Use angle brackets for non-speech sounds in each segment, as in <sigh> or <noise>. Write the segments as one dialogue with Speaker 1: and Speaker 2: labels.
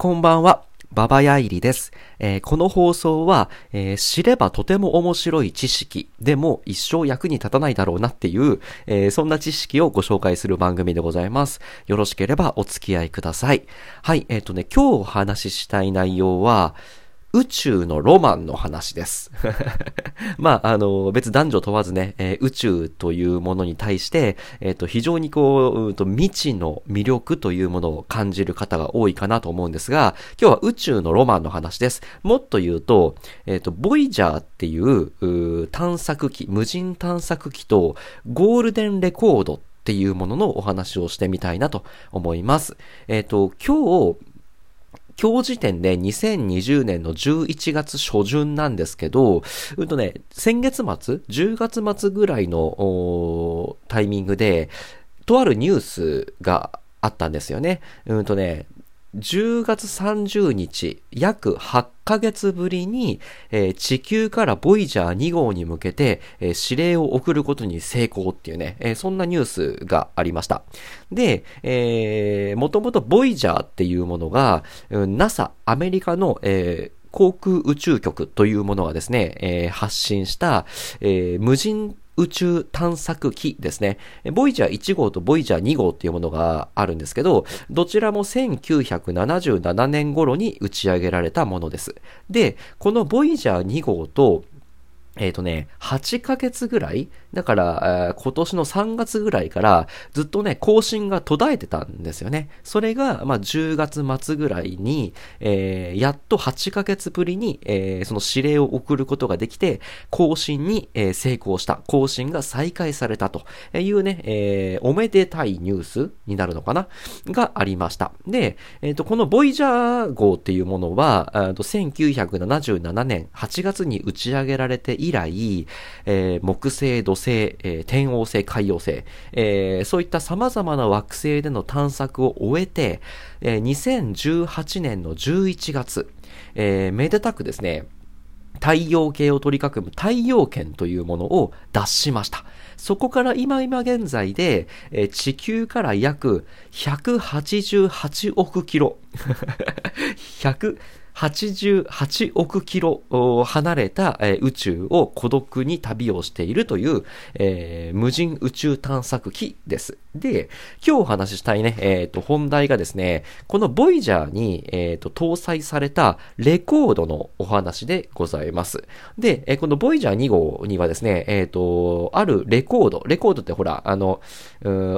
Speaker 1: こんばんは。ババヤイリです。えーこの放送は、えー知ればとても面白い知識、でも一生役に立たないだろうなっていう、えーそんな知識をご紹介する番組でございます。よろしければお付き合いください。はい、えっ、とね、今日お話ししたい内容は、宇宙のロマンの話です。<laughs> まあ、あの、別男女問わずね、えー宇宙というものに対して、えっ、と、非常にこう、うんと未知の魅力というものを感じる方が多いかなと思うんですが、今日は宇宙のロマンの話です。もっと言うと、えっ、と、ボイジャーっていうう探索機、無人探索機とゴールデンレコードっていうもののお話をしてみたいなと思います。えっ、と、今日、今日時点で2020年の11月初旬なんですけど、うんとね、先月末 ?10 月末ぐらいのタイミングで、とあるニュースがあったんですよね。うんとね、10月30日、約8ヶ月ぶりに、えー地球からボイジャー2号に向けて、えー指令を送ることに成功っていうね、えーそんなニュースがありました。で、えー、もともとボイジャーっていうものが、NASA、アメリカの、えー航空宇宙局というものがですね、えー発信した、えー無人宇宙探索機ですね。ボイジャー1号とボイジャー2号っていうものがあるんですけど、どちらも1977年頃に打ち上げられたものです。で、このボイジャー2号とえっ、とね、8ヶ月ぐらい？だから、えー今年の3月ぐらいからずっとね、更新が途絶えてたんですよね。それが、まあ、10月末ぐらいに、えーやっと8ヶ月ぶりに、えーその指令を送ることができて、更新に、えー成功した。更新が再開されたというね、えーおめでたいニュースになるのかな？がありました。で、えっ、と、このボイジャー号っていうものは、と1977年8月に打ち上げられて以来、えー木星、土星、えー天王星、海洋星、えーそういった様々な惑星での探索を終えて、えー2018年の11月、えーめでたくですね、太陽系を取り囲む太陽圏というものを脱しました。そこから今今現在で、え地球から約188億キロ、<laughs> 88億キロ離れた、宇宙を孤独に旅をしているという、えー無人宇宙探索機です。で、今日お話ししたいね、えっ、と、本題がですね、このボイジャーに、えっ、と、搭載されたレコードのお話でございます。で、えーこのボイジャー2号にはですね、えっ、と、あるレコード、レコードってほら、あの、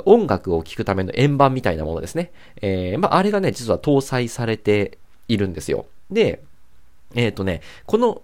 Speaker 1: 音楽を聴くための円盤みたいなものですね。えまあ、あれがね、実は搭載されているんですよ。で、えっ、とね、この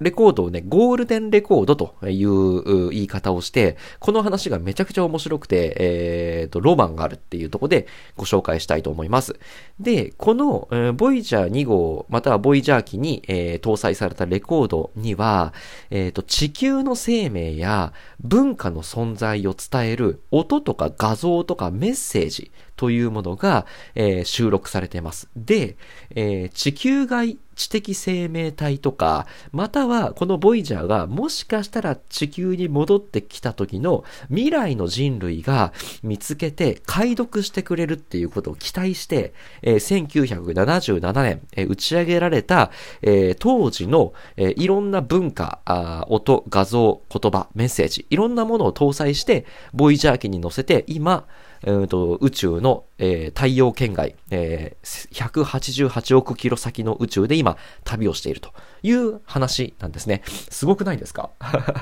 Speaker 1: レコードをね、ゴールデンレコードという言い方をして、この話がめちゃくちゃ面白くて、えっ、と、ロマンがあるっていうところでご紹介したいと思います。で、この、えーボイジャー2号、またはボイジャー機に、えー搭載されたレコードには、えっ、と、地球の生命や文化の存在を伝える音とか画像とかメッセージというものが、えー収録されています。で、えー地球外知的生命体とか、またはこのボイジャーがもしかしたら地球に戻ってきた時の未来の人類が見つけて解読してくれるっていうことを期待して、えー1977年、えー打ち上げられた、えー当時の、えーいろんな文化、あ音、画像、言葉、メッセージ、いろんなものを搭載して、ボイジャー機に乗せて、今、えーと宇宙の、えー太陽圏外、えー188億キロ先の宇宙で今、旅をしているという話なんですね。すごくないですか？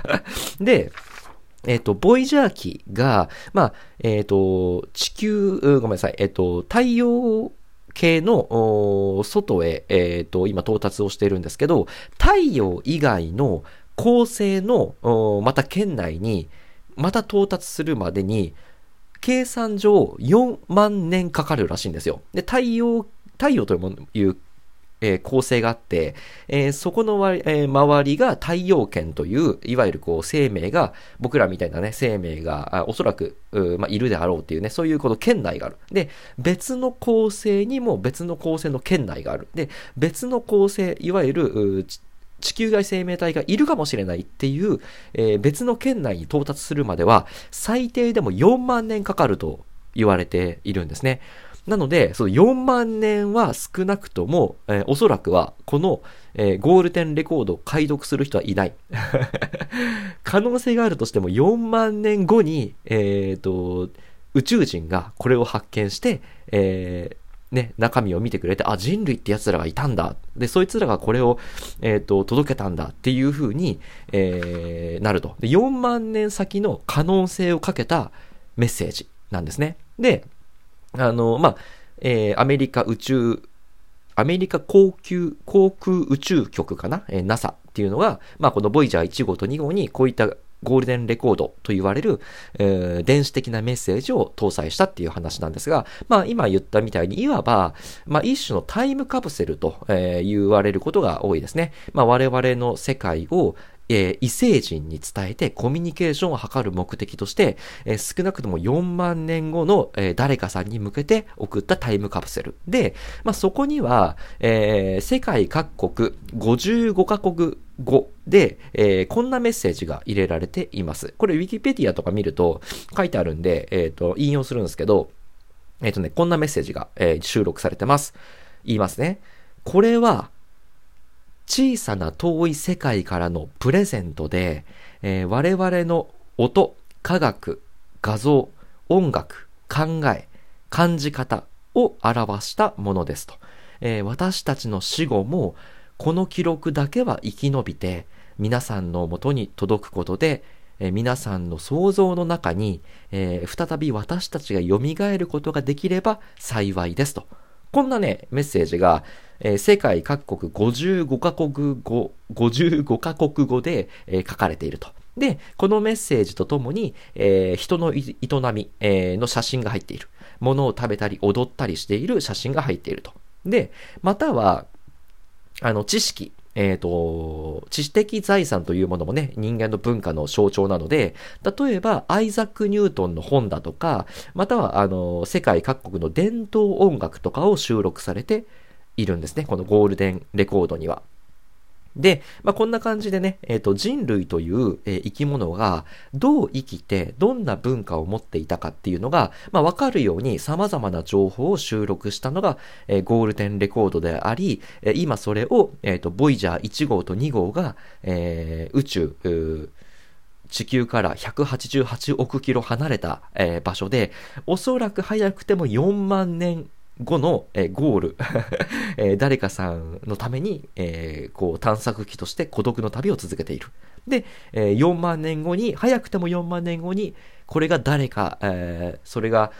Speaker 1: <laughs> で、えっ、と、ボイジャー機が、まあ、えっ、と、地球、ごめんなさい、えっ、と、太陽系の外へ、えっ、と、今到達をしているんですけど、太陽以外の恒星の、また圏内に、また到達するまでに、計算上4万年かかるらしいんですよ。で、太陽、太陽というものいう、えー構成があって、えーそこの、えー周りが太陽圏という、いわゆるこう生命が、僕らみたいなね、生命が、おそらく、まあ、いるであろうっていうね、そういうこの圏内がある。で、別の構成にも別の構成の圏内がある。で、別の構成、いわゆる、地球外生命体がいるかもしれないっていう、えー別の圏内に到達するまでは、最低でも4万年かかると言われているんですね。なので、その4万年は少なくとも、えー、おそらくは、この、えー、ゴールデンレコードを解読する人はいない。<laughs> 可能性があるとしても4万年後に、えっ、ー、と、宇宙人がこれを発見して、えー、ね、中身を見てくれて、あ、人類って奴らがいたんだ。で、そいつらがこれを、えっ、ー、と、届けたんだっていう風に、えー、なると。で、4万年先の可能性をかけたメッセージなんですね。で、あの、まあ、えー、アメリカ宇宙、アメリカ航空、航空宇宙局かな、えー、NASA っていうのが、まあ、このボイジャー1号と2号にこういったゴールデンレコードと言われる、えー、電子的なメッセージを搭載したっていう話なんですが、まあ今言ったみたいに、いわば、まあ一種のタイムカプセルと、えー、言われることが多いですね。まあ我々の世界をえー、異星人に伝えてコミュニケーションを図る目的として、えー、少なくとも4万年後の、えー、誰かさんに向けて送ったタイムカプセル。で、まあ、そこには、え世界各国55カ国語で、えこんなメッセージが入れられています。これ、ウィキペディアとか見ると書いてあるんで、えっ、と、引用するんですけど、えっ、とね、こんなメッセージが、え収録されてます。言いますね。これは、小さな遠い世界からのプレゼントで、え、我々の音、科学、画像、音楽、考え、感じ方を表したものですと。え、私たちの死後も、この記録だけは生き延びて、皆さんのもとに届くことで、皆さんの想像の中に、えー、再び私たちが蘇ることができれば幸いですと。こんなね、メッセージが、えー、世界各国55カ国語、55カ国語で、えー、書かれていると。で、このメッセージとともに、えー、人の営み、えー、の写真が入っている。物を食べたり踊ったりしている写真が入っていると。で、または、あの、知識、えっ、ー、と、知的財産というものもね、人間の文化の象徴なので、例えば、アイザック・ニュートンの本だとか、または、あの、世界各国の伝統音楽とかを収録されているんですね。このゴールデンレコードには。で、まあ、こんな感じでね、えっ、ー、と、人類という、えー、生き物がどう生きて、どんな文化を持っていたかっていうのが、まあ、わかるように様々な情報を収録したのが、えー、ゴールデンレコードであり、え今それを、えっ、と、ボイジャー1号と2号が、え宇宙、地球から188億キロ離れた、え場所で、おそらく早くても4万年後の、えー、ゴール、<laughs> えー、誰かさんのために、えー、こう探索機として孤独の旅を続けている。で、え、4万年後に、早くても4万年後に、これが誰か、え、それが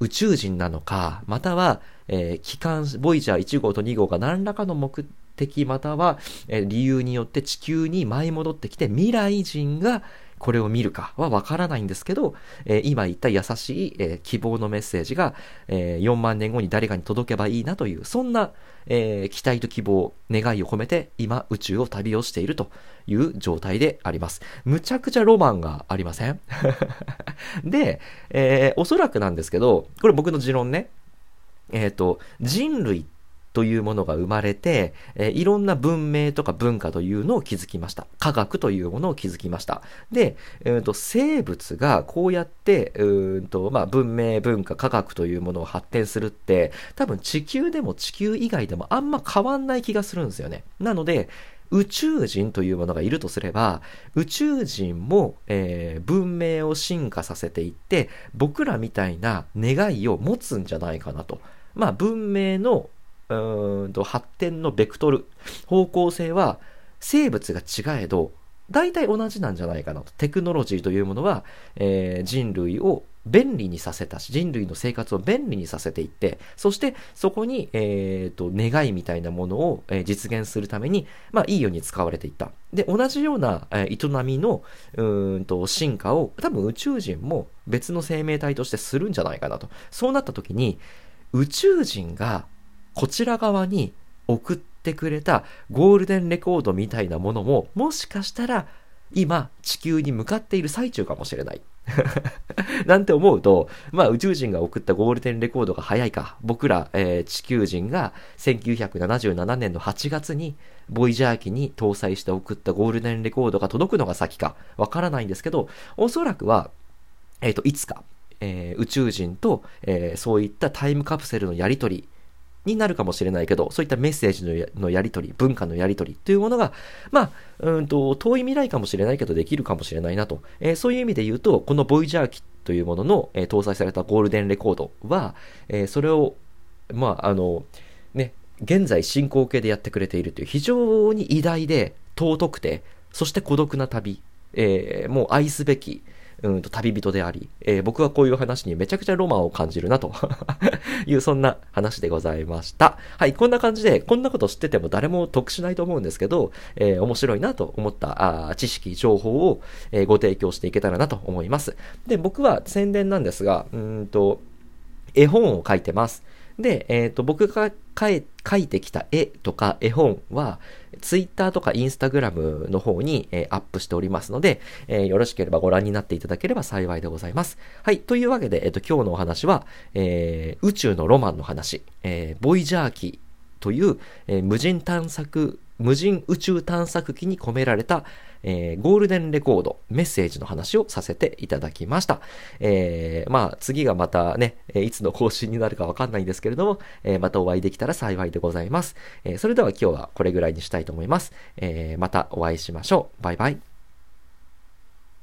Speaker 1: 宇宙人なのか、または、え、機関、ボイジャー1号と2号が何らかの目的または、え、理由によって地球に舞い戻ってきて未来人が、これを見るかはわからないんですけど、えー、今言った優しい、えー、希望のメッセージが、えー、4万年後に誰かに届けばいいなという、そんな、え期待と希望、願いを込めて今宇宙を旅をしているという状態であります。むちゃくちゃロマンがありません？<laughs> で、えおそらくなんですけど、これ僕の持論ね、えっ、と、人類ってというものが生まれて、えー、いろんな文明とか文化というのを築きました。科学というものを築きました。で、えーと、生物がこうやって、うんとまあ、文明、文化、科学というものを発展するって、多分地球でも地球以外でもあんま変わんない気がするんですよね。なので、宇宙人というものがいるとすれば、宇宙人も、えー、文明を進化させていって、僕らみたいな願いを持つんじゃないかなと。まあ、文明のうんと発展のベクトル、方向性は生物が違えど、大体同じなんじゃないかなと。テクノロジーというものは、えー、人類を便利にさせたし、人類の生活を便利にさせていって、そしてそこに、えー、と、願いみたいなものを、えー、実現するために、まあ、いいように使われていった。で、同じような、えー、営みの、うんと、進化を、多分宇宙人も別の生命体としてするんじゃないかなと。そうなった時に、宇宙人がこちら側に送ってくれたゴールデンレコードみたいなものも、もしかしたら今地球に向かっている最中かもしれない。<laughs> なんて思うと、まあ宇宙人が送ったゴールデンレコードが早いか、僕ら、えー、地球人が1977年の8月にボイジャー機に搭載して送ったゴールデンレコードが届くのが先か、わからないんですけど、おそらくは、えっ、ー、と、いつか、えー、宇宙人と、え、そういったタイムカプセルのやり取りになるかもしれないけど、そういったメッセージのやのやり取り、文化のやり取りというものが、まあ、うんと、遠い未来かもしれないけど、できるかもしれないなと。えー、そういう意味で言うと、このボイジャー機というものの、えー、搭載されたゴールデンレコードは、えー、それを、まあ、あの、ね、現在進行形でやってくれているという非常に偉大で尊くて、そして孤独な旅、えー、もう愛すべき、うんと旅人であり、えー、僕はこういう話にめちゃくちゃロマンを感じるなと <laughs> いうそんな話でございました。はい、こんな感じで、こんなこと知ってても誰も得しないと思うんですけど、えー、面白いなと思ったあ知識、情報を、えー、ご提供していけたらなと思います。で、僕は宣伝なんですが、うんと、絵本を書いてます。で、えっ、ー、と、僕が描いてきた絵とか絵本は、ツイッターとかインスタグラムの方に、えー、アップしておりますので、えー、よろしければご覧になっていただければ幸いでございます。はい。というわけで、えっ、と、今日のお話は、えー、宇宙のロマンの話、えー、ボイジャーキーという、えー、無人探索、無人宇宙探索機に込められた、えー、ゴールデンレコード、メッセージの話をさせていただきました。えー、まあ、次がまたね、いつの更新になるかわかんないんですけれども、えー、またお会いできたら幸いでございます。え、それでは今日はこれぐらいにしたいと思います。え、またお会いしましょう。バイバイ。